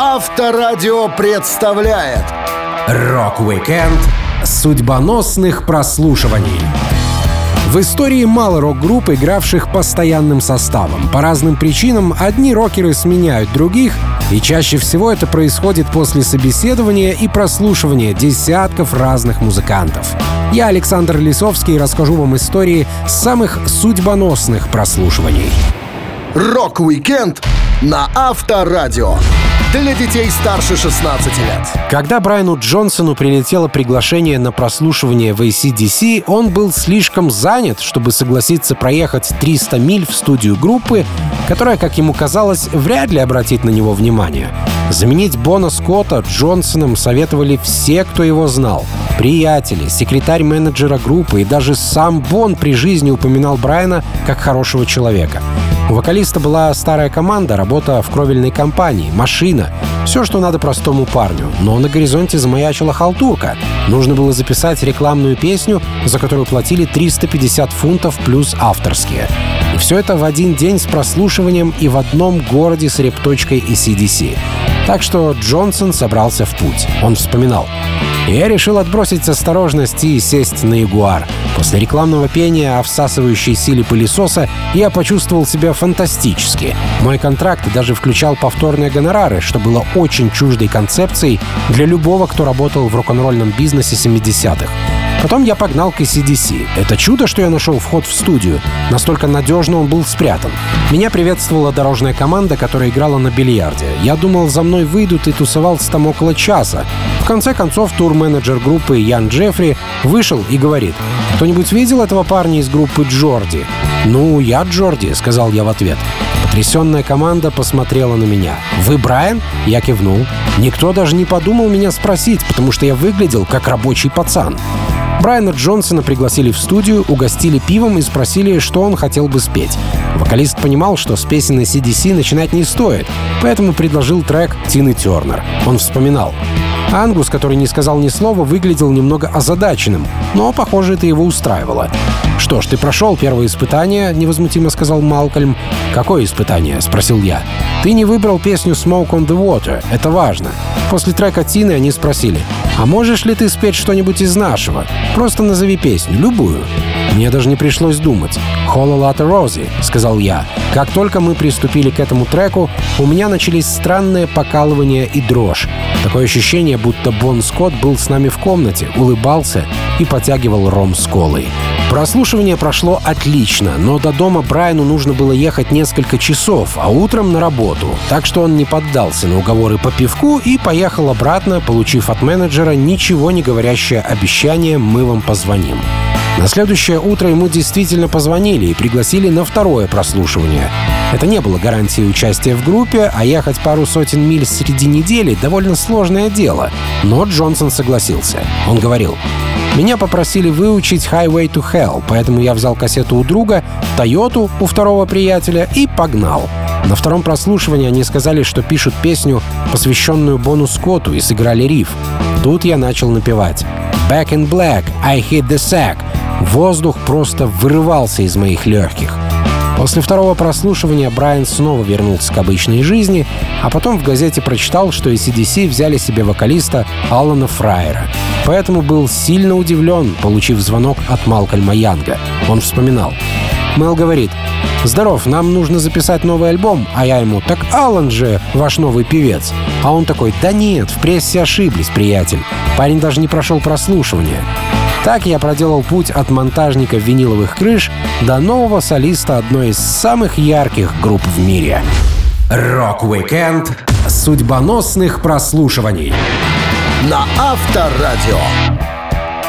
Авторадио представляет Рок-викенд судьбоносных прослушиваний. В истории мало рок-групп, игравших постоянным составом. По разным причинам одни рокеры сменяют других, и чаще всего это происходит после собеседования и прослушивания десятков разных музыкантов. Я, Александр Лисовский, расскажу вам истории самых судьбоносных прослушиваний. Рок-викенд на Авторадио. Для детей старше 16 лет. Когда Брайану Джонсону прилетело приглашение на прослушивание в ACDC, он был слишком занят, чтобы согласиться проехать 300 миль в студию группы, которая, как ему казалось, вряд ли обратит на него внимание. Заменить Бона Скотта Джонсоном советовали все, кто его знал. Приятели, секретарь менеджера группы и даже сам Бон при жизни упоминал Брайана как хорошего человека. У вокалиста была старая команда, работа в кровельной компании, машина. Все, что надо простому парню. Но на горизонте замаячила халтурка. Нужно было записать рекламную песню, за которую платили 350 фунтов плюс авторские. И все это в один день с прослушиванием и в одном городе с репточкой и CDC. Так что Джонсон собрался в путь. Он вспоминал. Я решил отбросить осторожность и сесть на Ягуар. После рекламного пения о всасывающей силе пылесоса я почувствовал себя фантастически. Мой контракт даже включал повторные гонорары, что было очень чуждой концепцией для любого, кто работал в рок-н-ролльном бизнесе 70-х. Потом я погнал к ACDC. Это чудо, что я нашел вход в студию. Настолько надежно он был спрятан. Меня приветствовала дорожная команда, которая играла на бильярде. Я думал, за мной выйдут и тусовался там около часа. В конце концов, тур-менеджер группы Ян Джеффри вышел и говорит, «Кто-нибудь видел этого парня из группы Джорди?» «Ну, я Джорди», — сказал я в ответ. Потрясенная команда посмотрела на меня. «Вы Брайан?» Я кивнул. Никто даже не подумал меня спросить, потому что я выглядел как рабочий пацан. Брайана Джонсона пригласили в студию, угостили пивом и спросили, что он хотел бы спеть. Вокалист понимал, что с песен CDC начинать не стоит, поэтому предложил трек Тины Тернер. Он вспоминал. Ангус, который не сказал ни слова, выглядел немного озадаченным, но, похоже, это его устраивало. «Что ж, ты прошел первое испытание», — невозмутимо сказал Малкольм. «Какое испытание?» — спросил я. «Ты не выбрал песню «Smoke on the Water». Это важно». После трека Тины они спросили, «А можешь ли ты спеть что-нибудь из нашего? Просто назови песню, любую». Мне даже не пришлось думать. «Whole Lotta Rosie», — сказал я. Как только мы приступили к этому треку, у меня начались странные покалывания и дрожь. Такое ощущение, будто Бон Скотт был с нами в комнате, улыбался и потягивал ром с колой. Прослушивание прошло отлично, но до дома Брайану нужно было ехать несколько часов, а утром на работу. Так что он не поддался на уговоры по пивку и поехал обратно, получив от менеджера ничего не говорящее обещание «мы вам позвоним». На следующее утро ему действительно позвонили и пригласили на второе прослушивание. Это не было гарантией участия в группе, а ехать пару сотен миль среди недели — довольно сложное дело. Но Джонсон согласился. Он говорил, меня попросили выучить Highway to Hell, поэтому я взял кассету у друга, Тойоту у второго приятеля и погнал. На втором прослушивании они сказали, что пишут песню, посвященную Бону Скотту, и сыграли риф. Тут я начал напевать. «Back in black, I hit the sack», Воздух просто вырывался из моих легких. После второго прослушивания Брайан снова вернулся к обычной жизни, а потом в газете прочитал, что ACDC взяли себе вокалиста Алана Фрайера. Поэтому был сильно удивлен, получив звонок от Малкольма Янга. Он вспоминал. Мел говорит, «Здоров, нам нужно записать новый альбом», а я ему, «Так Алан же ваш новый певец». А он такой, «Да нет, в прессе ошиблись, приятель. Парень даже не прошел прослушивание». Так я проделал путь от монтажника виниловых крыш до нового солиста одной из самых ярких групп в мире. Рок-викенд судьбоносных прослушиваний на Авторадио.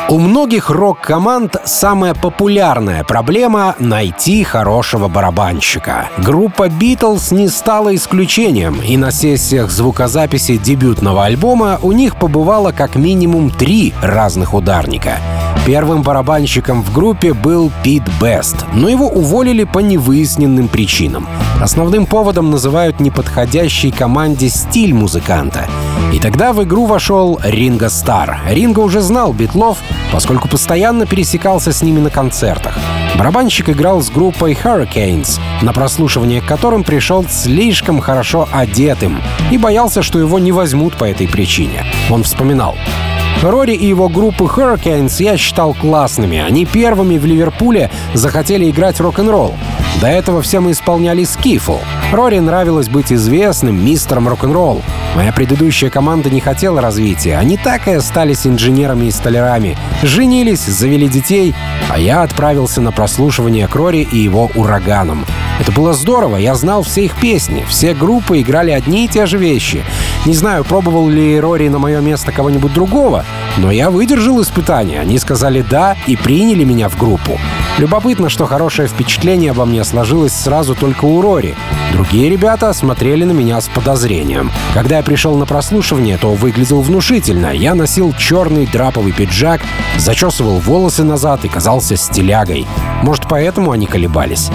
У многих рок-команд самая популярная проблема — найти хорошего барабанщика. Группа Beatles не стала исключением, и на сессиях звукозаписи дебютного альбома у них побывало как минимум три разных ударника. Первым барабанщиком в группе был Пит Бест, но его уволили по невыясненным причинам. Основным поводом называют неподходящий команде стиль музыканта. И тогда в игру вошел Ринго Стар. Ринго уже знал Битлов, поскольку постоянно пересекался с ними на концертах. Барабанщик играл с группой Hurricanes, на прослушивание которым пришел слишком хорошо одетым и боялся, что его не возьмут по этой причине. Он вспоминал. Рори и его группы Hurricanes я считал классными. Они первыми в Ливерпуле захотели играть рок-н-ролл. До этого все мы исполняли скифл. Рори нравилось быть известным мистером рок-н-ролл. Моя предыдущая команда не хотела развития. Они так и остались инженерами и столярами. Женились, завели детей, а я отправился на прослушивание к Рори и его ураганом. Это было здорово, я знал все их песни, все группы играли одни и те же вещи. Не знаю, пробовал ли Рори на мое место кого-нибудь другого, но я выдержал испытание. Они сказали «да» и приняли меня в группу. Любопытно, что хорошее впечатление обо мне сложилось сразу только у Рори. Другие ребята смотрели на меня с подозрением. Когда я пришел на прослушивание, то выглядел внушительно. Я носил черный драповый пиджак, зачесывал волосы назад и казался стилягой. Может, поэтому они колебались.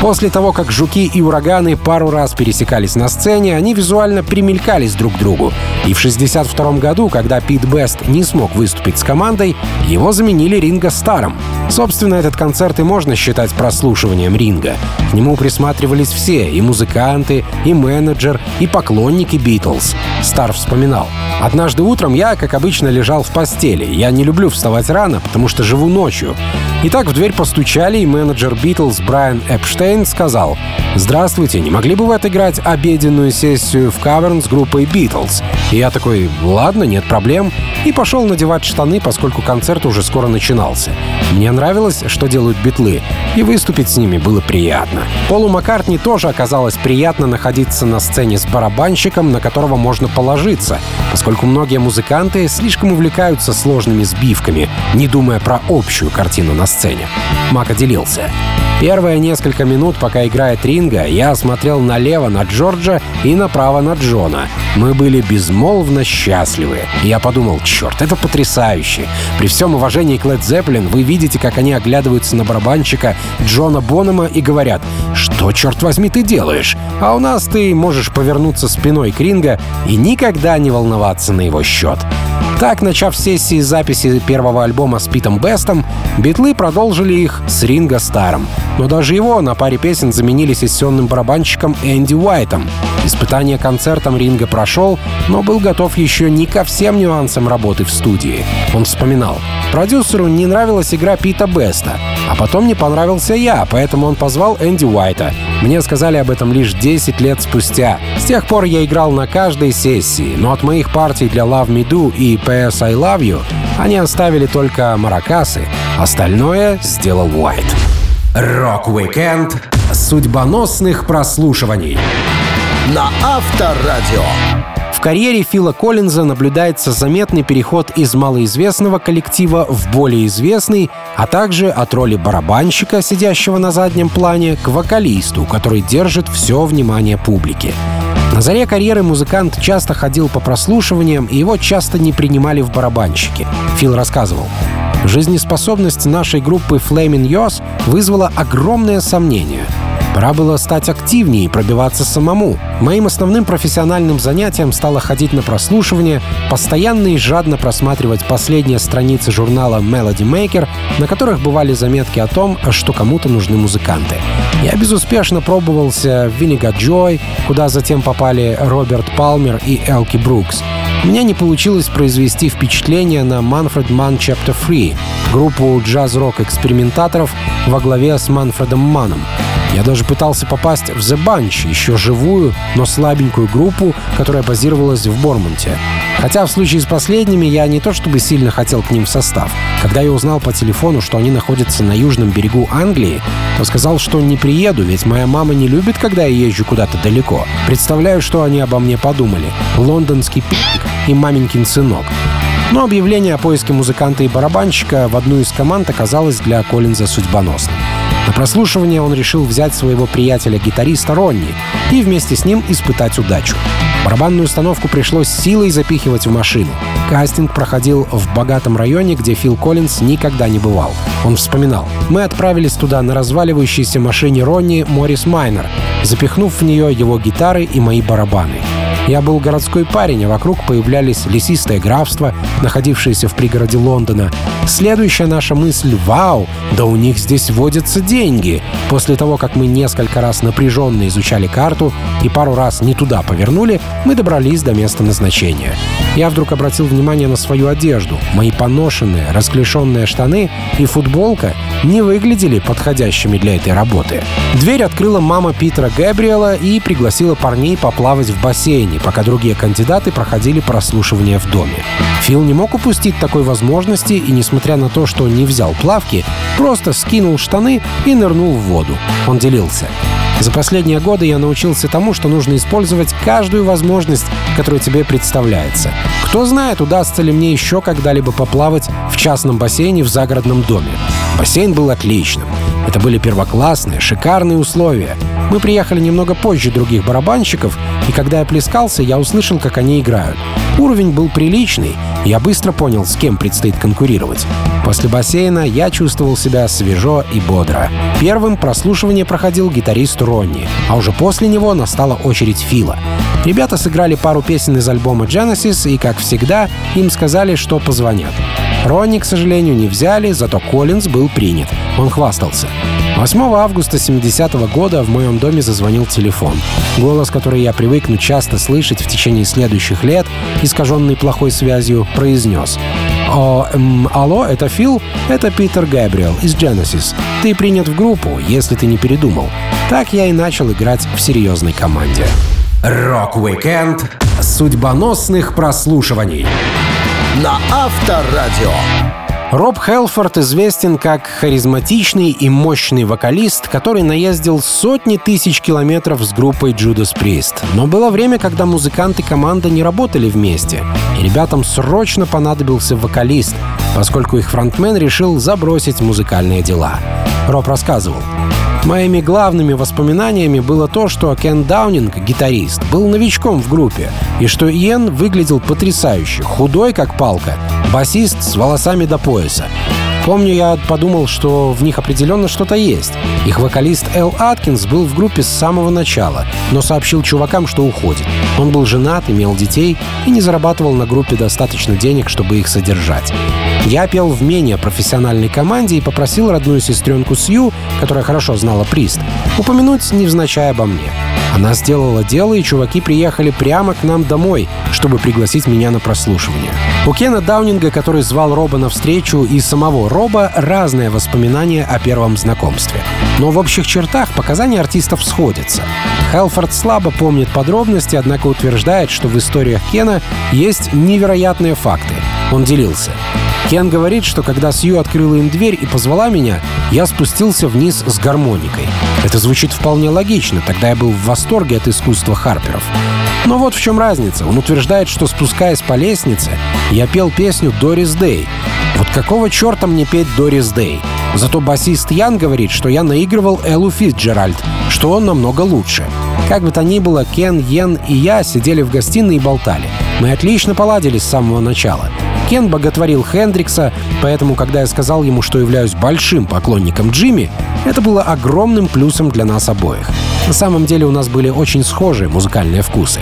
После того, как жуки и ураганы пару раз пересекались на сцене, они визуально примелькались друг к другу. И в 62 году, когда Пит Бест не смог выступить с командой, его заменили Ринго Старом. Собственно, этот концерт и можно считать прослушиванием Ринга. К нему присматривались все — и музыканты, и менеджер, и поклонники Битлз. Стар вспоминал. «Однажды утром я, как обычно, лежал в постели. Я не люблю вставать рано, потому что живу ночью. И так в дверь постучали, и менеджер Битлз Брайан Эпштейн сказал «Здравствуйте, не могли бы вы отыграть обеденную сессию в каверн с группой Битлз?» И я такой «Ладно, нет проблем» и пошел надевать штаны, поскольку концерт уже скоро начинался. Мне нравилось, что делают битлы, и выступить с ними было приятно. Полу Маккартни тоже оказалось приятно находиться на сцене с барабанщиком, на которого можно положиться, поскольку многие музыканты слишком увлекаются сложными сбивками, не думая про общую картину на сцене. Мака делился. Первые несколько минут, пока играет Ринга, я смотрел налево на Джорджа и направо на Джона. Мы были безмолвно счастливы. Я подумал, черт, это потрясающе. При всем уважении к Led Zeppelin вы видите, как они оглядываются на барабанщика Джона Бонома и говорят, что, черт возьми, ты делаешь? А у нас ты можешь повернуться спиной к Ринга и никогда не волноваться на его счет. Так, начав сессии записи первого альбома с Питом Бестом, битлы продолжили их с Ринго Старом. Но даже его на паре песен заменили сессионным барабанщиком Энди Уайтом. Испытание концертом Ринго прошел, но был готов еще не ко всем нюансам работы в студии. Он вспоминал. Продюсеру не нравилась игра Пита Беста, а потом не понравился я, поэтому он позвал Энди Уайта. Мне сказали об этом лишь 10 лет спустя. С тех пор я играл на каждой сессии, но от моих партий для Love Me Do и PS I Love You они оставили только маракасы, остальное сделал Уайт. Рок-викенд судьбоносных прослушиваний. На Авторадио. Карьере Фила Коллинза наблюдается заметный переход из малоизвестного коллектива в более известный, а также от роли барабанщика, сидящего на заднем плане, к вокалисту, который держит все внимание публики. На заре карьеры музыкант часто ходил по прослушиваниям, и его часто не принимали в барабанщики. Фил рассказывал. Жизнеспособность нашей группы Flaming Yours вызвала огромное сомнение — Пора было стать активнее и пробиваться самому. Моим основным профессиональным занятием стало ходить на прослушивание, постоянно и жадно просматривать последние страницы журнала Melody Maker, на которых бывали заметки о том, что кому-то нужны музыканты. Я безуспешно пробовался в Vinegar Joy, куда затем попали Роберт Палмер и Элки Брукс. У меня не получилось произвести впечатление на Manfred Mann Chapter 3, группу джаз-рок экспериментаторов во главе с Манфредом Маном. Я даже пытался попасть в The Bunch, еще живую, но слабенькую группу, которая базировалась в Бормонте. Хотя в случае с последними я не то чтобы сильно хотел к ним в состав. Когда я узнал по телефону, что они находятся на южном берегу Англии, то сказал, что не приеду, ведь моя мама не любит, когда я езжу куда-то далеко. Представляю, что они обо мне подумали. Лондонский пик и маменькин сынок. Но объявление о поиске музыканта и барабанщика в одну из команд оказалось для Коллинза судьбоносным. На прослушивание он решил взять своего приятеля-гитариста Ронни и вместе с ним испытать удачу. Барабанную установку пришлось силой запихивать в машину. Кастинг проходил в богатом районе, где Фил Коллинз никогда не бывал. Он вспоминал. «Мы отправились туда на разваливающейся машине Ронни Моррис Майнер, запихнув в нее его гитары и мои барабаны. Я был городской парень, а вокруг появлялись лесистое графство, находившееся в пригороде Лондона. Следующая наша мысль — вау, да у них здесь водятся деньги. После того, как мы несколько раз напряженно изучали карту и пару раз не туда повернули, мы добрались до места назначения. Я вдруг обратил внимание на свою одежду. Мои поношенные, расклешенные штаны и футболка не выглядели подходящими для этой работы. Дверь открыла мама Питера Габриэла и пригласила парней поплавать в бассейне, пока другие кандидаты проходили прослушивание в доме. Фил не мог упустить такой возможности и, несмотря на то, что не взял плавки, просто скинул штаны и нырнул в воду. Он делился. За последние годы я научился тому, что нужно использовать каждую возможность, которая тебе представляется. Кто знает, удастся ли мне еще когда-либо поплавать в частном бассейне в загородном доме. Бассейн был отличным. Это были первоклассные, шикарные условия. Мы приехали немного позже других барабанщиков, и когда я плескался, я услышал, как они играют. Уровень был приличный, и я быстро понял, с кем предстоит конкурировать. После бассейна я чувствовал себя свежо и бодро. Первым прослушивание проходил гитарист Ронни, а уже после него настала очередь Фила. Ребята сыграли пару песен из альбома Genesis, и, как всегда, им сказали, что позвонят. Ронни, к сожалению, не взяли, зато Коллинз был принят. Он хвастался. 8 августа 70 -го года в моем доме зазвонил телефон. Голос, который я привыкну часто слышать в течение следующих лет, искаженный плохой связью, произнес. «О, эм, алло, это Фил? Это Питер Габриэл из Genesis. Ты принят в группу, если ты не передумал». Так я и начал играть в серьезной команде. Рок-викенд судьбоносных прослушиваний на Авторадио. Роб Хелфорд известен как харизматичный и мощный вокалист, который наездил сотни тысяч километров с группой Judas Priest. Но было время, когда музыканты команда не работали вместе, и ребятам срочно понадобился вокалист, поскольку их фронтмен решил забросить музыкальные дела. Роб рассказывал. Моими главными воспоминаниями было то, что Кен Даунинг, гитарист, был новичком в группе, и что Иен выглядел потрясающе, худой как палка, басист с волосами до пояса. Помню, я подумал, что в них определенно что-то есть. Их вокалист Эл Аткинс был в группе с самого начала, но сообщил чувакам, что уходит. Он был женат, имел детей и не зарабатывал на группе достаточно денег, чтобы их содержать. Я пел в менее профессиональной команде и попросил родную сестренку Сью, которая хорошо знала Прист, упомянуть невзначай обо мне. Она сделала дело, и чуваки приехали прямо к нам домой, чтобы пригласить меня на прослушивание. У Кена Даунинга, который звал Роба на встречу, и самого Роба разные воспоминания о первом знакомстве. Но в общих чертах показания артистов сходятся. Хелфорд слабо помнит подробности, однако утверждает, что в историях Кена есть невероятные факты. Он делился. Кен говорит, что когда Сью открыла им дверь и позвала меня, я спустился вниз с гармоникой. Это звучит вполне логично, тогда я был в восторге от искусства Харперов. Но вот в чем разница. Он утверждает, что спускаясь по лестнице, я пел песню «Дорис Дэй». Вот какого черта мне петь «Дорис Дэй»? Зато басист Ян говорит, что я наигрывал Эллу Фитджеральд, что он намного лучше. Как бы то ни было, Кен, Йен и я сидели в гостиной и болтали. Мы отлично поладили с самого начала. Кен боготворил Хендрикса, поэтому, когда я сказал ему, что являюсь большим поклонником Джимми, это было огромным плюсом для нас обоих. На самом деле у нас были очень схожие музыкальные вкусы.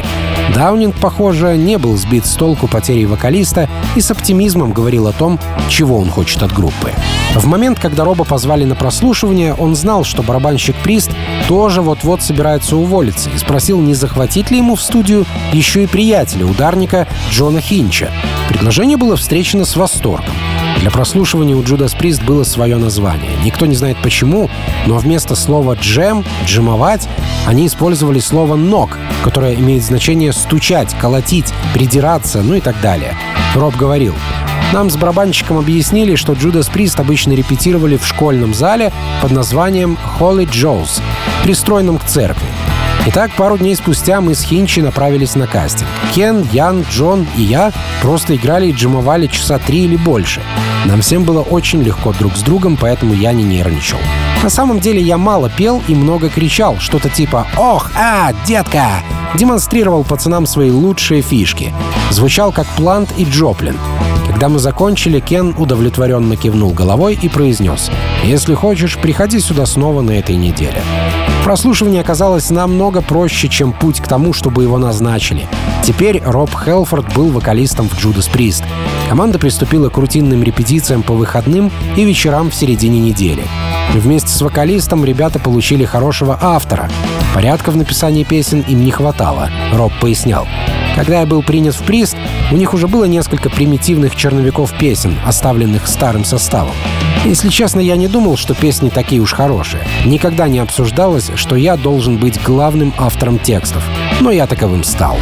Даунинг, похоже, не был сбит с толку потерей вокалиста и с оптимизмом говорил о том, чего он хочет от группы. В момент, когда Роба позвали на прослушивание, он знал, что барабанщик Прист тоже вот-вот собирается уволиться и спросил, не захватить ли ему в студию еще и приятеля, ударника Джона Хинча. Предложение было встречено с восторгом. Для прослушивания у Judas Priest было свое название. Никто не знает почему, но вместо слова «джем», «джемовать» они использовали слово «ног», которое имеет значение «стучать», «колотить», «придираться», ну и так далее. Роб говорил, нам с барабанщиком объяснили, что Judas Priest обычно репетировали в школьном зале под названием Holy Joe's, пристроенном к церкви. Итак, пару дней спустя мы с Хинчи направились на кастинг. Кен, Ян, Джон и я просто играли и джимовали часа три или больше. Нам всем было очень легко друг с другом, поэтому я не нервничал. На самом деле я мало пел и много кричал, что-то типа «Ох, а, детка!» демонстрировал пацанам свои лучшие фишки. Звучал как Плант и Джоплин. Когда мы закончили, Кен удовлетворенно кивнул головой и произнес «Если хочешь, приходи сюда снова на этой неделе». Прослушивание оказалось намного проще, чем путь к тому, чтобы его назначили. Теперь Роб Хелфорд был вокалистом в Judas Priest. Команда приступила к рутинным репетициям по выходным и вечерам в середине недели. Вместе с вокалистом ребята получили хорошего автора. Порядка в написании песен им не хватало, Роб пояснял. Когда я был принят в приз, у них уже было несколько примитивных черновиков песен, оставленных старым составом. Если честно, я не думал, что песни такие уж хорошие. Никогда не обсуждалось, что я должен быть главным автором текстов. Но я таковым стал.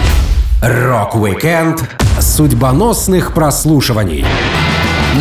Рок-викенд судьбоносных прослушиваний.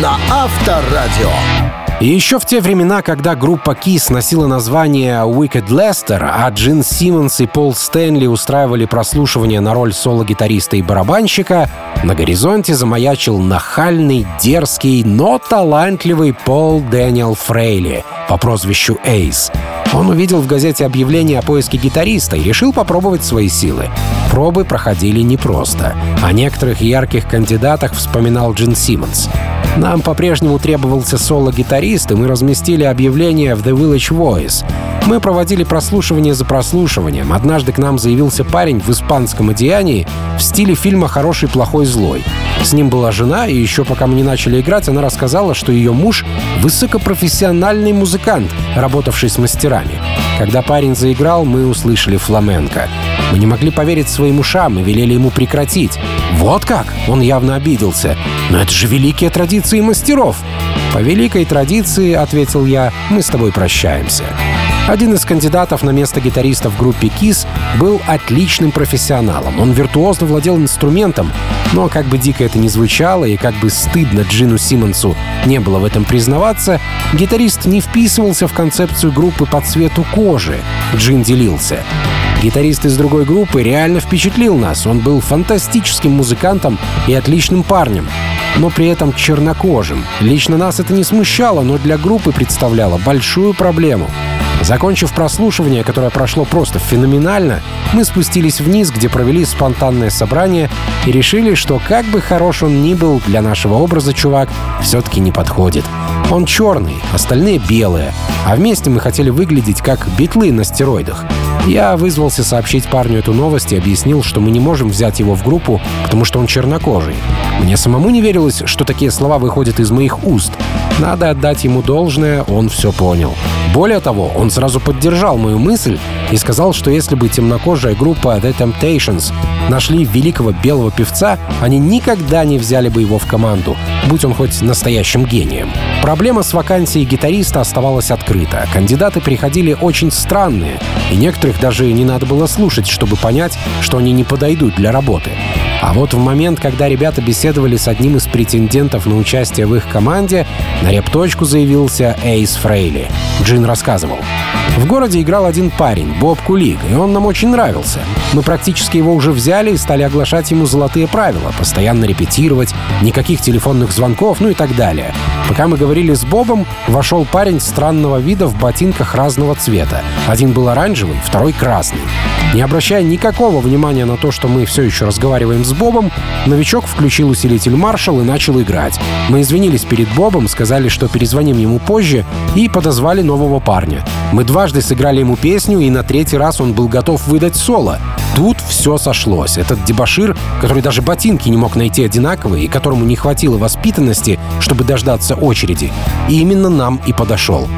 На Авторадио. И еще в те времена, когда группа Kiss носила название Wicked Lester, а Джин Симмонс и Пол Стэнли устраивали прослушивание на роль соло-гитариста и барабанщика, на горизонте замаячил нахальный, дерзкий, но талантливый Пол Дэниел Фрейли по прозвищу Эйс. Он увидел в газете объявление о поиске гитариста и решил попробовать свои силы. Пробы проходили непросто. О некоторых ярких кандидатах вспоминал Джин Симмонс. Нам по-прежнему требовался соло-гитарист, и мы разместили объявление в The Village Voice. Мы проводили прослушивание за прослушиванием. Однажды к нам заявился парень в испанском одеянии в стиле фильма «Хороший, плохой, злой». С ним была жена, и еще пока мы не начали играть, она рассказала, что ее муж — высокопрофессиональный музыкант, работавший с мастерами. Когда парень заиграл, мы услышали фламенко. Мы не могли поверить своим ушам и велели ему прекратить. Вот как? Он явно обиделся. Но это же великие традиции мастеров. По великой традиции, ответил я, мы с тобой прощаемся. Один из кандидатов на место гитариста в группе KISS был отличным профессионалом. Он виртуозно владел инструментом, но как бы дико это ни звучало и как бы стыдно Джину Симмонсу не было в этом признаваться, гитарист не вписывался в концепцию группы по цвету кожи. Джин делился. Гитарист из другой группы реально впечатлил нас. Он был фантастическим музыкантом и отличным парнем, но при этом чернокожим. Лично нас это не смущало, но для группы представляло большую проблему. Закончив прослушивание, которое прошло просто феноменально, мы спустились вниз, где провели спонтанное собрание и решили, что как бы хорош он ни был для нашего образа чувак, все-таки не подходит. Он черный, остальные белые, а вместе мы хотели выглядеть как битлы на стероидах. Я вызвался сообщить парню эту новость и объяснил, что мы не можем взять его в группу, потому что он чернокожий. Мне самому не верилось, что такие слова выходят из моих уст. Надо отдать ему должное, он все понял. Более того, он сразу поддержал мою мысль и сказал, что если бы темнокожая группа The Temptations нашли великого белого певца, они никогда не взяли бы его в команду, будь он хоть настоящим гением. Проблема с вакансией гитариста оставалась открыта. Кандидаты приходили очень странные, и некоторых даже не надо было слушать, чтобы понять, что они не подойдут для работы. А вот в момент, когда ребята беседовали с одним из претендентов на участие в их команде, на репточку заявился Эйс Фрейли. Джин рассказывал. В городе играл один парень, Боб Кулик, и он нам очень нравился. Мы практически его уже взяли и стали оглашать ему золотые правила, постоянно репетировать, никаких телефонных звонков, ну и так далее. Пока мы говорили с Бобом, вошел парень странного вида в ботинках разного цвета. Один был оранжевый, второй красный. Не обращая никакого внимания на то, что мы все еще разговариваем с Бобом, новичок включил усилитель Marshall и начал играть. Мы извинились перед Бобом, сказали, что перезвоним ему позже, и подозвали нового парня. Мы дважды сыграли ему песню, и на третий раз он был готов выдать соло. Тут все сошлось. Этот дебашир, который даже ботинки не мог найти одинаковые и которому не хватило воспитанности, чтобы дождаться очереди, и именно нам и подошел.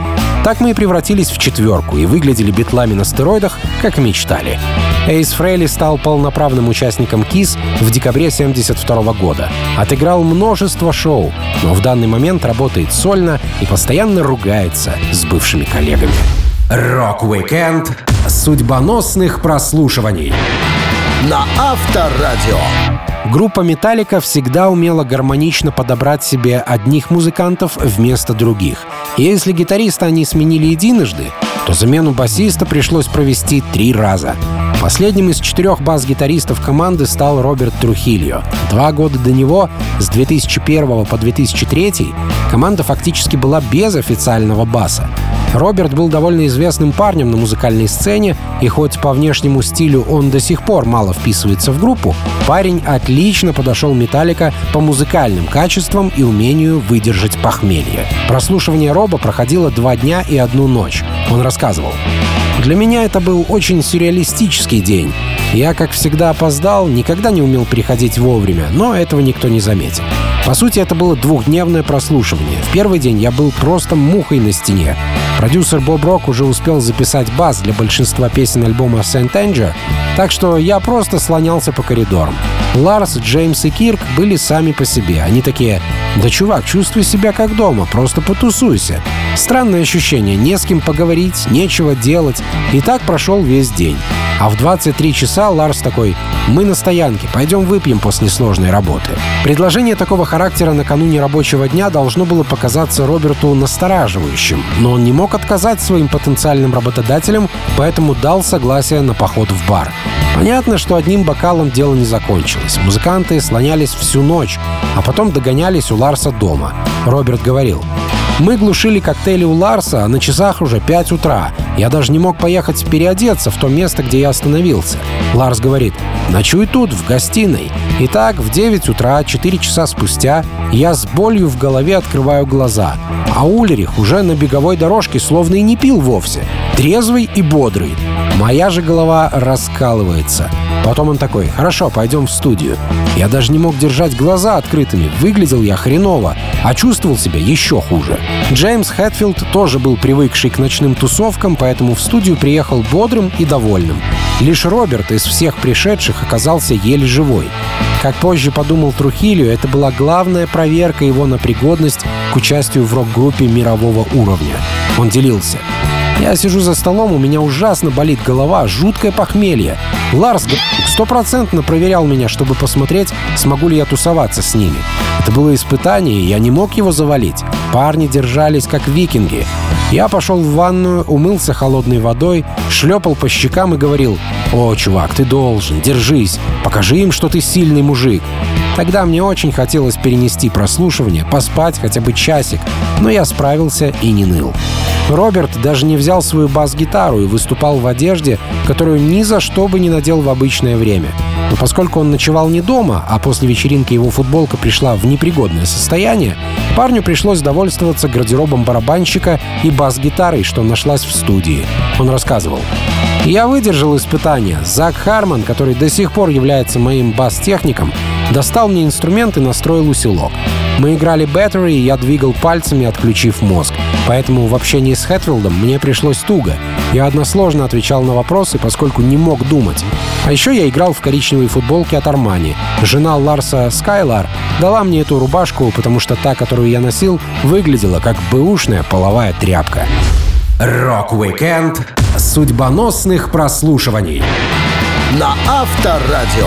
Так мы и превратились в четверку и выглядели битлами на стероидах, как мечтали. Эйс Фрейли стал полноправным участником KISS в декабре 1972 года. Отыграл множество шоу, но в данный момент работает сольно и постоянно ругается с бывшими коллегами. Рок-викенд судьбоносных прослушиваний. На Авторадио. Группа «Metallica» всегда умела гармонично подобрать себе одних музыкантов вместо других. И если гитариста они сменили единожды, то замену басиста пришлось провести три раза. Последним из четырех бас-гитаристов команды стал Роберт Трухильо. Два года до него, с 2001 по 2003, команда фактически была без официального баса. Роберт был довольно известным парнем на музыкальной сцене, и хоть по внешнему стилю он до сих пор мало вписывается в группу, парень отлично подошел Металлика по музыкальным качествам и умению выдержать похмелье. Прослушивание Роба проходило два дня и одну ночь. Он рассказывал. Для меня это был очень сюрреалистический день. Я, как всегда, опоздал, никогда не умел приходить вовремя, но этого никто не заметил. По сути, это было двухдневное прослушивание. В первый день я был просто мухой на стене. Продюсер Боб Рок уже успел записать бас для большинства песен альбома Saint Anger, так что я просто слонялся по коридорам. Ларс, Джеймс и Кирк были сами по себе. Они такие «Да, чувак, чувствуй себя как дома, просто потусуйся». Странное ощущение, не с кем поговорить, нечего делать. И так прошел весь день. А в 23 часа Ларс такой «Мы на стоянке, пойдем выпьем после сложной работы». Предложение такого характера накануне рабочего дня должно было показаться Роберту настораживающим, но он не мог отказать своим потенциальным работодателям, поэтому дал согласие на поход в бар. Понятно, что одним бокалом дело не закончилось. Музыканты слонялись всю ночь, а потом догонялись у Ларса дома. Роберт говорил, мы глушили коктейли у Ларса, а на часах уже 5 утра. Я даже не мог поехать переодеться в то место, где я остановился. Ларс говорит, ночуй тут, в гостиной. Итак, в 9 утра, 4 часа спустя, я с болью в голове открываю глаза. А Ульрих уже на беговой дорожке словно и не пил вовсе. Трезвый и бодрый. Моя же голова раскалывается. Потом он такой, хорошо, пойдем в студию. Я даже не мог держать глаза открытыми, выглядел я хреново, а чувствовал себя еще хуже. Джеймс Хэтфилд тоже был привыкший к ночным тусовкам, поэтому в студию приехал бодрым и довольным. Лишь Роберт из всех пришедших оказался еле живой. Как позже подумал Трухилио, это была главная проверка его на пригодность к участию в рок-группе мирового уровня. Он делился. Я сижу за столом, у меня ужасно болит голова, жуткое похмелье. Ларс стопроцентно проверял меня, чтобы посмотреть, смогу ли я тусоваться с ними. Это было испытание, и я не мог его завалить. Парни держались как викинги. Я пошел в ванную, умылся холодной водой, шлепал по щекам и говорил «О, чувак, ты должен, держись, покажи им, что ты сильный мужик». Тогда мне очень хотелось перенести прослушивание, поспать хотя бы часик, но я справился и не ныл. Роберт даже не взял свою бас-гитару и выступал в одежде, которую ни за что бы не надел в обычное время. Но поскольку он ночевал не дома, а после вечеринки его футболка пришла в непригодное состояние, парню пришлось довольствоваться гардеробом барабанщика и бас-гитарой, что нашлась в студии. Он рассказывал. Я выдержал испытание. Зак Харман, который до сих пор является моим бас-техником, достал мне инструмент и настроил усилок. Мы играли Battery, и я двигал пальцами, отключив мозг. Поэтому в общении с Хэтфилдом мне пришлось туго. Я односложно отвечал на вопросы, поскольку не мог думать. А еще я играл в коричневой футболке от Армани. Жена Ларса Скайлар дала мне эту рубашку, потому что та, которую я носил, выглядела как бэушная половая тряпка. Рок-викенд судьбоносных прослушиваний. На Авторадио.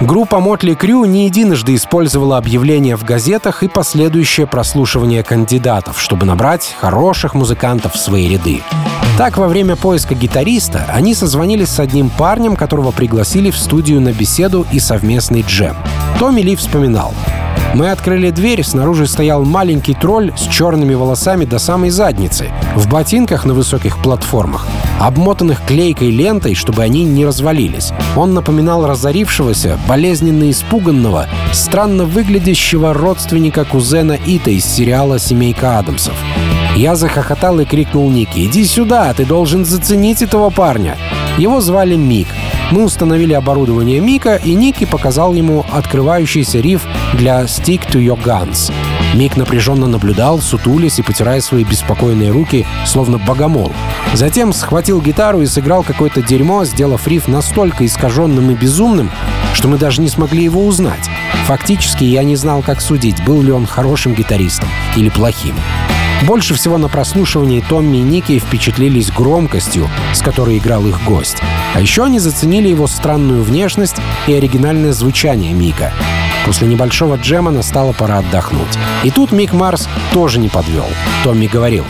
Группа Мотли Крю не единожды использовала объявления в газетах и последующее прослушивание кандидатов, чтобы набрать хороших музыкантов в свои ряды. Так, во время поиска гитариста они созвонились с одним парнем, которого пригласили в студию на беседу и совместный джем. Томми Ли вспоминал. Мы открыли дверь, снаружи стоял маленький тролль с черными волосами до самой задницы, в ботинках на высоких платформах, обмотанных клейкой лентой, чтобы они не развалились. Он напоминал разорившегося, болезненно испуганного, странно выглядящего родственника кузена Ита из сериала «Семейка Адамсов». Я захохотал и крикнул Ники «Иди сюда, ты должен заценить этого парня!» Его звали Мик. Мы установили оборудование Мика, и Ники показал ему открывающийся риф для «Stick to your guns». Мик напряженно наблюдал, сутулясь и потирая свои беспокойные руки, словно богомол. Затем схватил гитару и сыграл какое-то дерьмо, сделав риф настолько искаженным и безумным, что мы даже не смогли его узнать. Фактически я не знал, как судить, был ли он хорошим гитаристом или плохим. Больше всего на прослушивании Томми и Ники впечатлились громкостью, с которой играл их гость. А еще они заценили его странную внешность и оригинальное звучание Мика. После небольшого джема настала пора отдохнуть. И тут Мик Марс тоже не подвел. Томми говорил,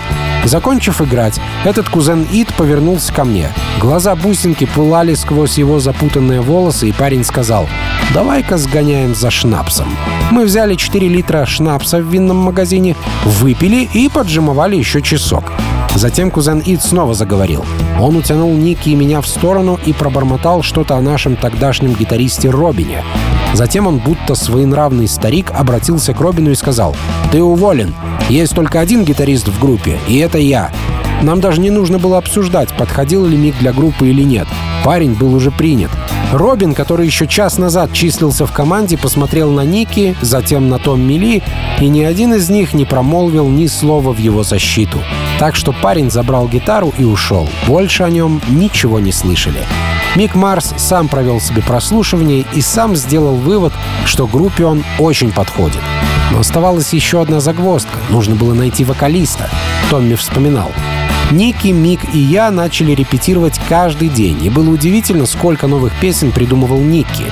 Закончив играть, этот кузен Ид повернулся ко мне. Глаза бусинки пылали сквозь его запутанные волосы, и парень сказал, «Давай-ка сгоняем за шнапсом». Мы взяли 4 литра шнапса в винном магазине, выпили и поджимовали еще часок. Затем кузен Ид снова заговорил. Он утянул Ники и меня в сторону и пробормотал что-то о нашем тогдашнем гитаристе Робине. Затем он, будто своенравный старик, обратился к Робину и сказал «Ты уволен. Есть только один гитарист в группе, и это я. Нам даже не нужно было обсуждать, подходил ли миг для группы или нет. Парень был уже принят. Робин, который еще час назад числился в команде, посмотрел на Ники, затем на Том Мили, и ни один из них не промолвил ни слова в его защиту. Так что парень забрал гитару и ушел. Больше о нем ничего не слышали. Мик Марс сам провел себе прослушивание и сам сделал вывод, что группе он очень подходит. Но оставалась еще одна загвоздка. Нужно было найти вокалиста. Томми вспоминал. Ники, Мик и я начали репетировать каждый день, и было удивительно, сколько новых песен придумывал Ники.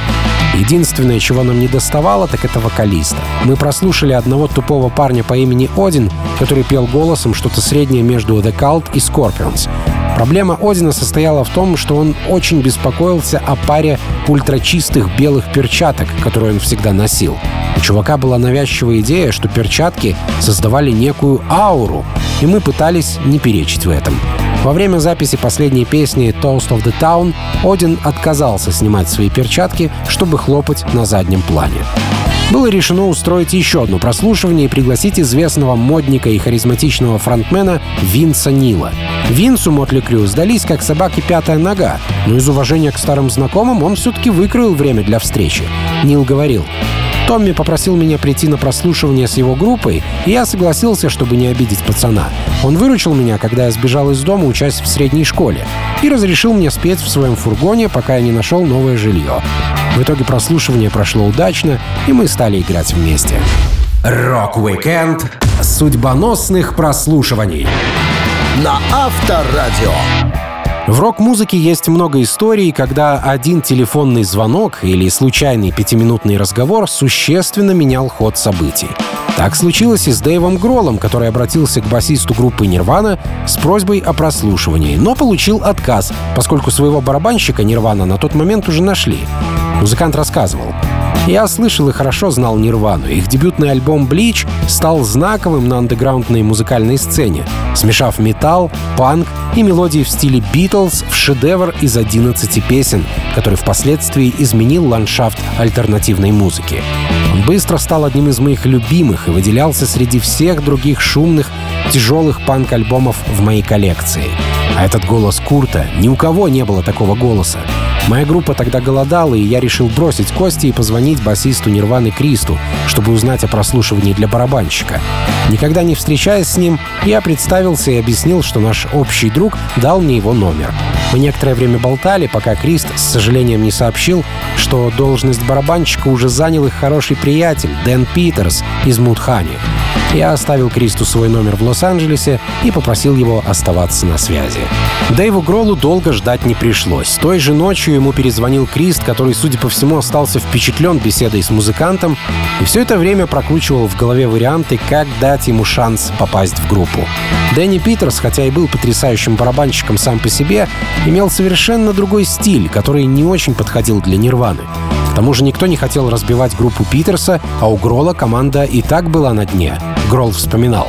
Единственное, чего нам не доставало, так это вокалиста. Мы прослушали одного тупого парня по имени Один, который пел голосом что-то среднее между The Cult и Scorpions. Проблема Одина состояла в том, что он очень беспокоился о паре ультрачистых белых перчаток, которые он всегда носил. У чувака была навязчивая идея, что перчатки создавали некую ауру, и мы пытались не перечить в этом. Во время записи последней песни «Toast of the Town» Один отказался снимать свои перчатки, чтобы хлопать на заднем плане. Было решено устроить еще одно прослушивание и пригласить известного модника и харизматичного фронтмена Винса Нила. Винсу Mötley Crüe сдались как собаки пятая нога, но из уважения к старым знакомым он все-таки выкроил время для встречи. Нил говорил, Томми попросил меня прийти на прослушивание с его группой, и я согласился, чтобы не обидеть пацана. Он выручил меня, когда я сбежал из дома, учась в средней школе, и разрешил мне спеть в своем фургоне, пока я не нашел новое жилье. В итоге прослушивание прошло удачно, и мы стали играть вместе. Рок-викенд судьбоносных прослушиваний на Авторадио. В рок-музыке есть много историй, когда один телефонный звонок или случайный пятиминутный разговор существенно менял ход событий. Так случилось и с Дэйвом Гролом, который обратился к басисту группы Нирвана с просьбой о прослушивании, но получил отказ, поскольку своего барабанщика Нирвана на тот момент уже нашли. Музыкант рассказывал. Я слышал и хорошо знал Нирвану. Их дебютный альбом «Блич» стал знаковым на андеграундной музыкальной сцене, смешав металл, панк и мелодии в стиле Битлз в шедевр из 11 песен, который впоследствии изменил ландшафт альтернативной музыки. Он быстро стал одним из моих любимых и выделялся среди всех других шумных, тяжелых панк-альбомов в моей коллекции. А этот голос Курта, ни у кого не было такого голоса. Моя группа тогда голодала, и я решил бросить кости и позвонить басисту Нирваны Кристу, чтобы узнать о прослушивании для барабанщика. Никогда не встречаясь с ним, я представился и объяснил, что наш общий друг дал мне его номер. Мы некоторое время болтали, пока Крист с сожалением не сообщил, что должность барабанщика уже занял их хороший приятель Дэн Питерс из Мудхани. Я оставил Кристу свой номер в Лос-Анджелесе и попросил его оставаться на связи. Дэйву Гролу долго ждать не пришлось. Той же ночью ему перезвонил Крист, который, судя по всему, остался впечатлен беседой с музыкантом и все это время прокручивал в голове варианты, как дать ему шанс попасть в группу. Дэнни Питерс, хотя и был потрясающим барабанщиком сам по себе, имел совершенно другой стиль, который не очень подходил для Нирваны. К тому же никто не хотел разбивать группу Питерса, а у Грола команда и так была на дне. Грол вспоминал.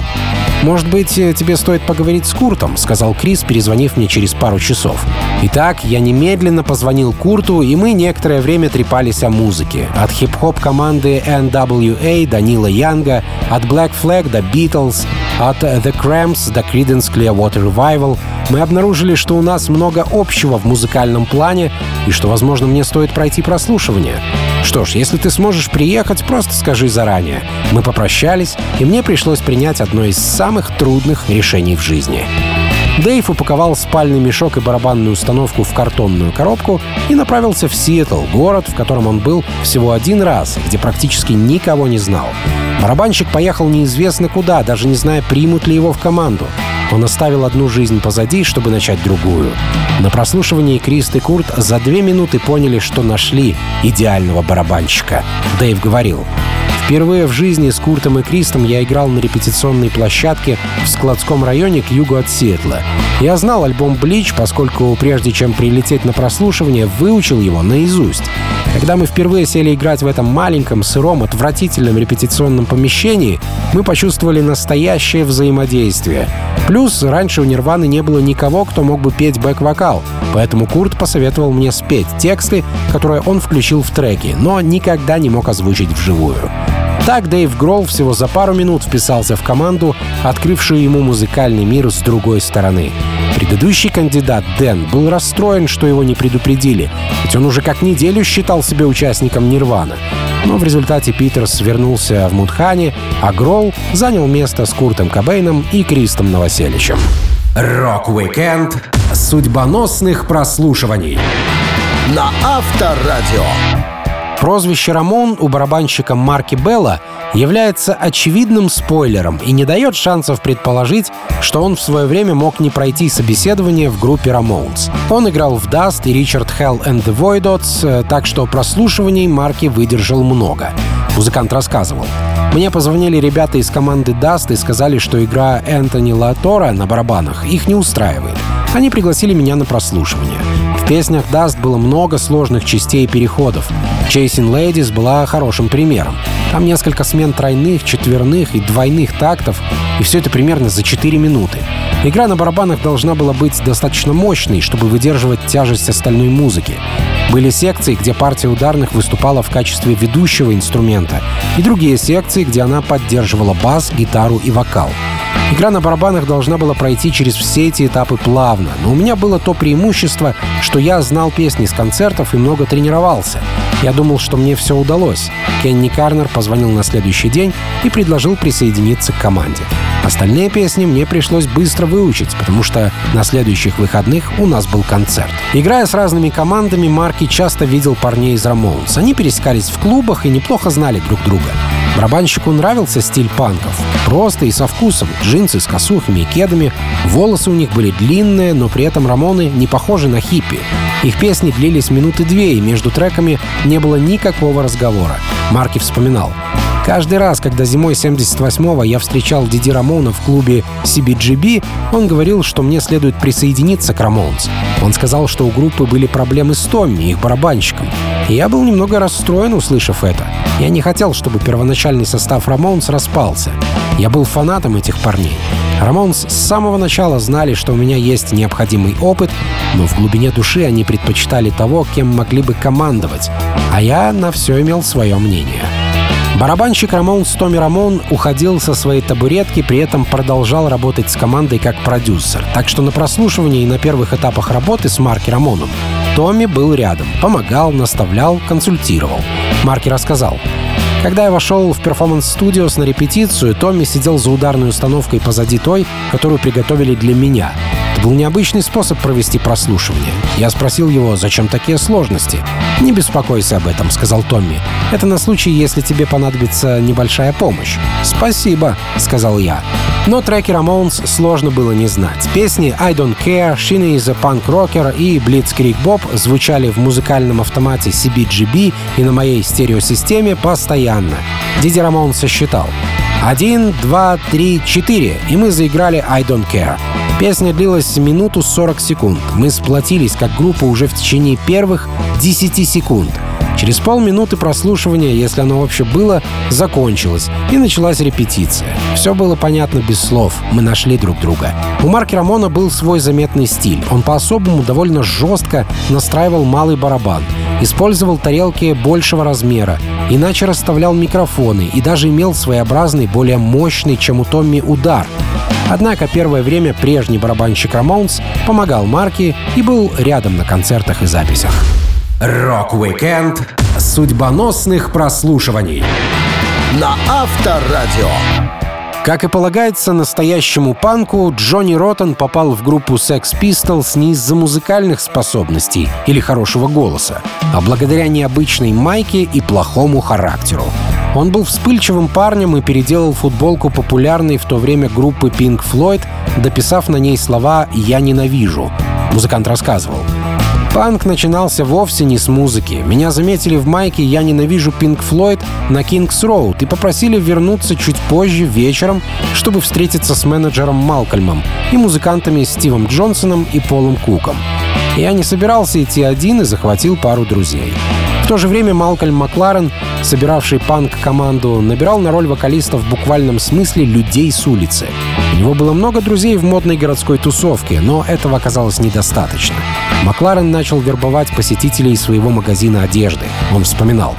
«Может быть, э, тебе стоит поговорить с Куртом», — сказал Крис, перезвонив мне через пару часов. Итак, я немедленно позвонил Курту, и мы некоторое время трепались о музыке. От хип-хоп команды NWA до Нила Янга, от Black Flag до Beatles, от The Cramps до Creedence Clearwater Revival мы обнаружили, что у нас много общего в музыкальном плане и что, возможно, мне стоит пройти прослушивание. Что ж, если ты сможешь приехать, просто скажи заранее. Мы попрощались, и мне пришлось принять одно из самых трудных решений в жизни. Дэйв упаковал спальный мешок и барабанную установку в картонную коробку и направился в Сиэтл, город, в котором он был всего один раз, где практически никого не знал. Барабанщик поехал неизвестно куда, даже не зная, примут ли его в команду. Он оставил одну жизнь позади, чтобы начать другую. На прослушивании Крист и Курт за две минуты поняли, что нашли идеального барабанщика. Дэйв говорил, Впервые в жизни с Куртом и Кристом я играл на репетиционной площадке в складском районе к югу от Сиэтла. Я знал альбом «Блич», поскольку прежде чем прилететь на прослушивание, выучил его наизусть. Когда мы впервые сели играть в этом маленьком, сыром, отвратительном репетиционном помещении, мы почувствовали настоящее взаимодействие. Плюс раньше у Нирваны не было никого, кто мог бы петь бэк-вокал, поэтому Курт посоветовал мне спеть тексты, которые он включил в треки, но никогда не мог озвучить вживую. Так Дэйв Гролл всего за пару минут вписался в команду, открывшую ему музыкальный мир с другой стороны. Предыдущий кандидат, Дэн, был расстроен, что его не предупредили, ведь он уже как неделю считал себя участником Нирвана. Но в результате Питерс вернулся в Мудхане, а Гролл занял место с Куртом Кобейном и Кристом Новоселичем. Рок-викенд судьбоносных прослушиваний На Авторадио. Прозвище Рамон у барабанщика Марки Белла является очевидным спойлером и не дает шансов предположить, что он в свое время мог не пройти собеседование в группе Ramones. Он играл в Dust и Richard Hell and the Voidoids, так что прослушиваний Марки выдержал много. Музыкант рассказывал. Мне позвонили ребята из команды Dust и сказали, что игра Энтони Латора на барабанах их не устраивает. Они пригласили меня на прослушивание. В песнях Dust было много сложных частей и переходов. Chasing Ladies была хорошим примером. Там несколько смен тройных, четверных и двойных тактов, и все это примерно за 4 минуты. Игра на барабанах должна была быть достаточно мощной, чтобы выдерживать тяжесть остальной музыки. Были секции, где партия ударных выступала в качестве ведущего инструмента, и другие секции, где она поддерживала бас, гитару и вокал. Игра на барабанах должна была пройти через все эти этапы плавно, но у меня было то преимущество, что я знал песни с концертов и много тренировался. Я думал, что мне все удалось. Кенни Карнер позвонил на следующий день и предложил присоединиться к команде. Остальные песни мне пришлось быстро выучить, потому что на следующих выходных у нас был концерт. Играя с разными командами, Марки часто видел парней из Рамоунс. Они пересекались в клубах и неплохо знали друг друга. Барабанщику нравился стиль панков. Просто и со вкусом. Джинсы с косухами и кедами. Волосы у них были длинные, но при этом Рамоны не похожи на хиппи. Их песни длились минуты две, и между треками не было никакого разговора. Марки вспоминал. Каждый раз, когда зимой 78-го я встречал Диди Рамона в клубе CBGB, он говорил, что мне следует присоединиться к Рамонс. Он сказал, что у группы были проблемы с Томми, их барабанщиком. И я был немного расстроен, услышав это. Я не хотел, чтобы первоначальный состав Рамонс распался. Я был фанатом этих парней. Рамонс с самого начала знали, что у меня есть необходимый опыт, но в глубине души они предпочитали того, кем могли бы командовать. А я на все имел свое мнение. Барабанщик Рамонс Томми Рамон уходил со своей табуретки, при этом продолжал работать с командой как продюсер. Так что на прослушивании и на первых этапах работы с Марки Рамоном Томми был рядом, помогал, наставлял, консультировал. Марки рассказал. Когда я вошел в перформанс-студиос на репетицию, Томми сидел за ударной установкой позади той, которую приготовили для меня — это был необычный способ провести прослушивание. Я спросил его, зачем такие сложности. «Не беспокойся об этом», — сказал Томми. «Это на случай, если тебе понадобится небольшая помощь». «Спасибо», — сказал я. Но треки Ramones сложно было не знать. Песни «I Don't Care», «Shina is a Punk Rocker» и «Blitzkrieg Bob» звучали в музыкальном автомате CBGB и на моей стереосистеме постоянно. Диди Рамон сосчитал. Один, два, три, четыре, и мы заиграли «I Don't Care». Песня длилась минуту 40 секунд. Мы сплотились как группа уже в течение первых 10 секунд. Через полминуты прослушивания, если оно вообще было, закончилось, и началась репетиция. Все было понятно без слов, мы нашли друг друга. У Марки Рамона был свой заметный стиль. Он по-особому довольно жестко настраивал малый барабан, использовал тарелки большего размера, иначе расставлял микрофоны и даже имел своеобразный, более мощный, чем у Томми, удар. Однако первое время прежний барабанщик Рамоунс помогал Марки и был рядом на концертах и записях. Рок-викенд судьбоносных прослушиваний На Авторадио. Как и полагается настоящему панку, Джонни Роттен попал в группу Sex Pistols не из-за музыкальных способностей или хорошего голоса, а благодаря необычной майке и плохому характеру. Он был вспыльчивым парнем и переделал футболку популярной в то время группы Pink Floyd, дописав на ней слова «Я ненавижу». Музыкант рассказывал. Панк начинался вовсе не с музыки. Меня заметили в майке «Я ненавижу Pink Floyd» на Кингс Роуд и попросили вернуться чуть позже вечером, чтобы встретиться с менеджером Малкольмом и музыкантами Стивом Джонсоном и Полом Куком. Я не собирался идти один и захватил пару друзей. В то же время Малкольм Макларен собиравший панк-команду, набирал на роль вокалиста в буквальном смысле людей с улицы. У него было много друзей в модной городской тусовке, но этого оказалось недостаточно. Макларен начал вербовать посетителей своего магазина одежды. Он вспоминал.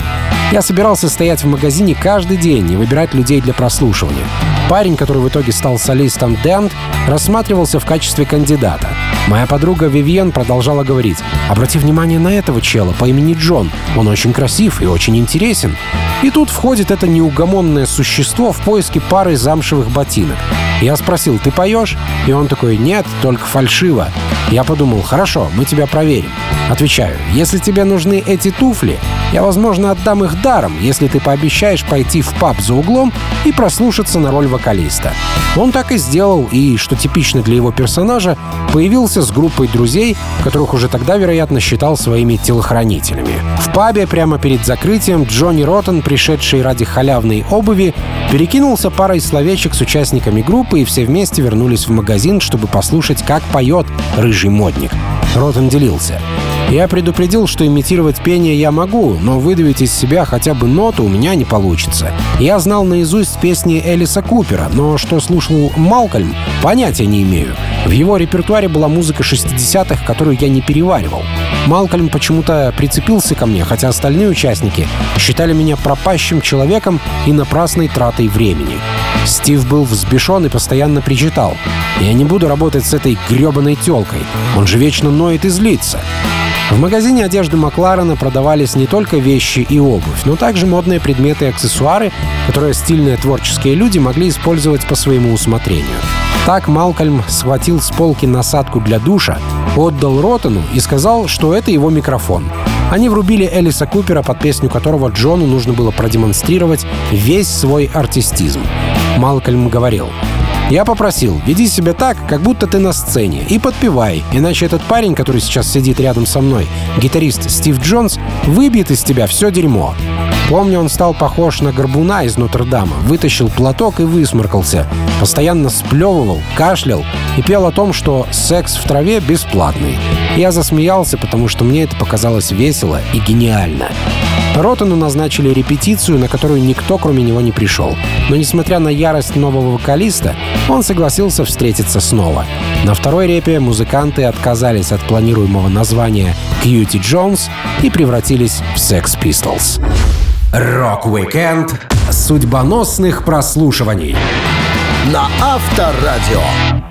«Я собирался стоять в магазине каждый день и выбирать людей для прослушивания. Парень, который в итоге стал солистом Дент, рассматривался в качестве кандидата. Моя подруга Вивьен продолжала говорить, «Обрати внимание на этого чела по имени Джон. Он очень красив и очень интересен». И тут входит это неугомонное существо в поиске пары замшевых ботинок. Я спросил, ты поешь? И он такой, нет, только фальшиво. Я подумал, хорошо, мы тебя проверим. Отвечаю, если тебе нужны эти туфли, я, возможно, отдам их даром, если ты пообещаешь пойти в паб за углом и прослушаться на роль вокалиста. Он так и сделал, и, что типично для его персонажа, появился с группой друзей, которых уже тогда, вероятно, считал своими телохранителями. В пабе прямо перед закрытием Джонни Роттен, пришедший ради халявной обуви, перекинулся парой словечек с участниками группы, и все вместе вернулись в магазин, чтобы послушать, как поет рыжий модник. Роттен делился. Я предупредил, что имитировать пение я могу, но выдавить из себя хотя бы ноту у меня не получится. Я знал наизусть песни Элиса Купера, но что слушал Малкольм, понятия не имею. В его репертуаре была музыка 60-х, которую я не переваривал. Малкольм почему-то прицепился ко мне, хотя остальные участники считали меня пропащим человеком и напрасной тратой времени. Стив был взбешен и постоянно причитал. «Я не буду работать с этой гребаной телкой. Он же вечно ноет и злится». В магазине одежды Макларена продавались не только вещи и обувь, но также модные предметы и аксессуары, которые стильные творческие люди могли использовать по своему усмотрению. Так Малкольм схватил с полки насадку для душа, отдал Ротану и сказал, что это его микрофон. Они врубили Элиса Купера, под песню которого Джону нужно было продемонстрировать весь свой артистизм. Малкольм говорил, я попросил, веди себя так, как будто ты на сцене, и подпевай, иначе этот парень, который сейчас сидит рядом со мной, гитарист Стив Джонс, выбьет из тебя все дерьмо. Помню, он стал похож на горбуна из Нотр-Дама, вытащил платок и высморкался, постоянно сплевывал, кашлял и пел о том, что секс в траве бесплатный. Я засмеялся, потому что мне это показалось весело и гениально. Ротану назначили репетицию, на которую никто, кроме него, не пришел. Но, несмотря на ярость нового вокалиста, он согласился встретиться снова. На второй репе музыканты отказались от планируемого названия «QT Jones» и превратились в Sex Pistols. Рок-викенд судьбоносных прослушиваний На Авторадио.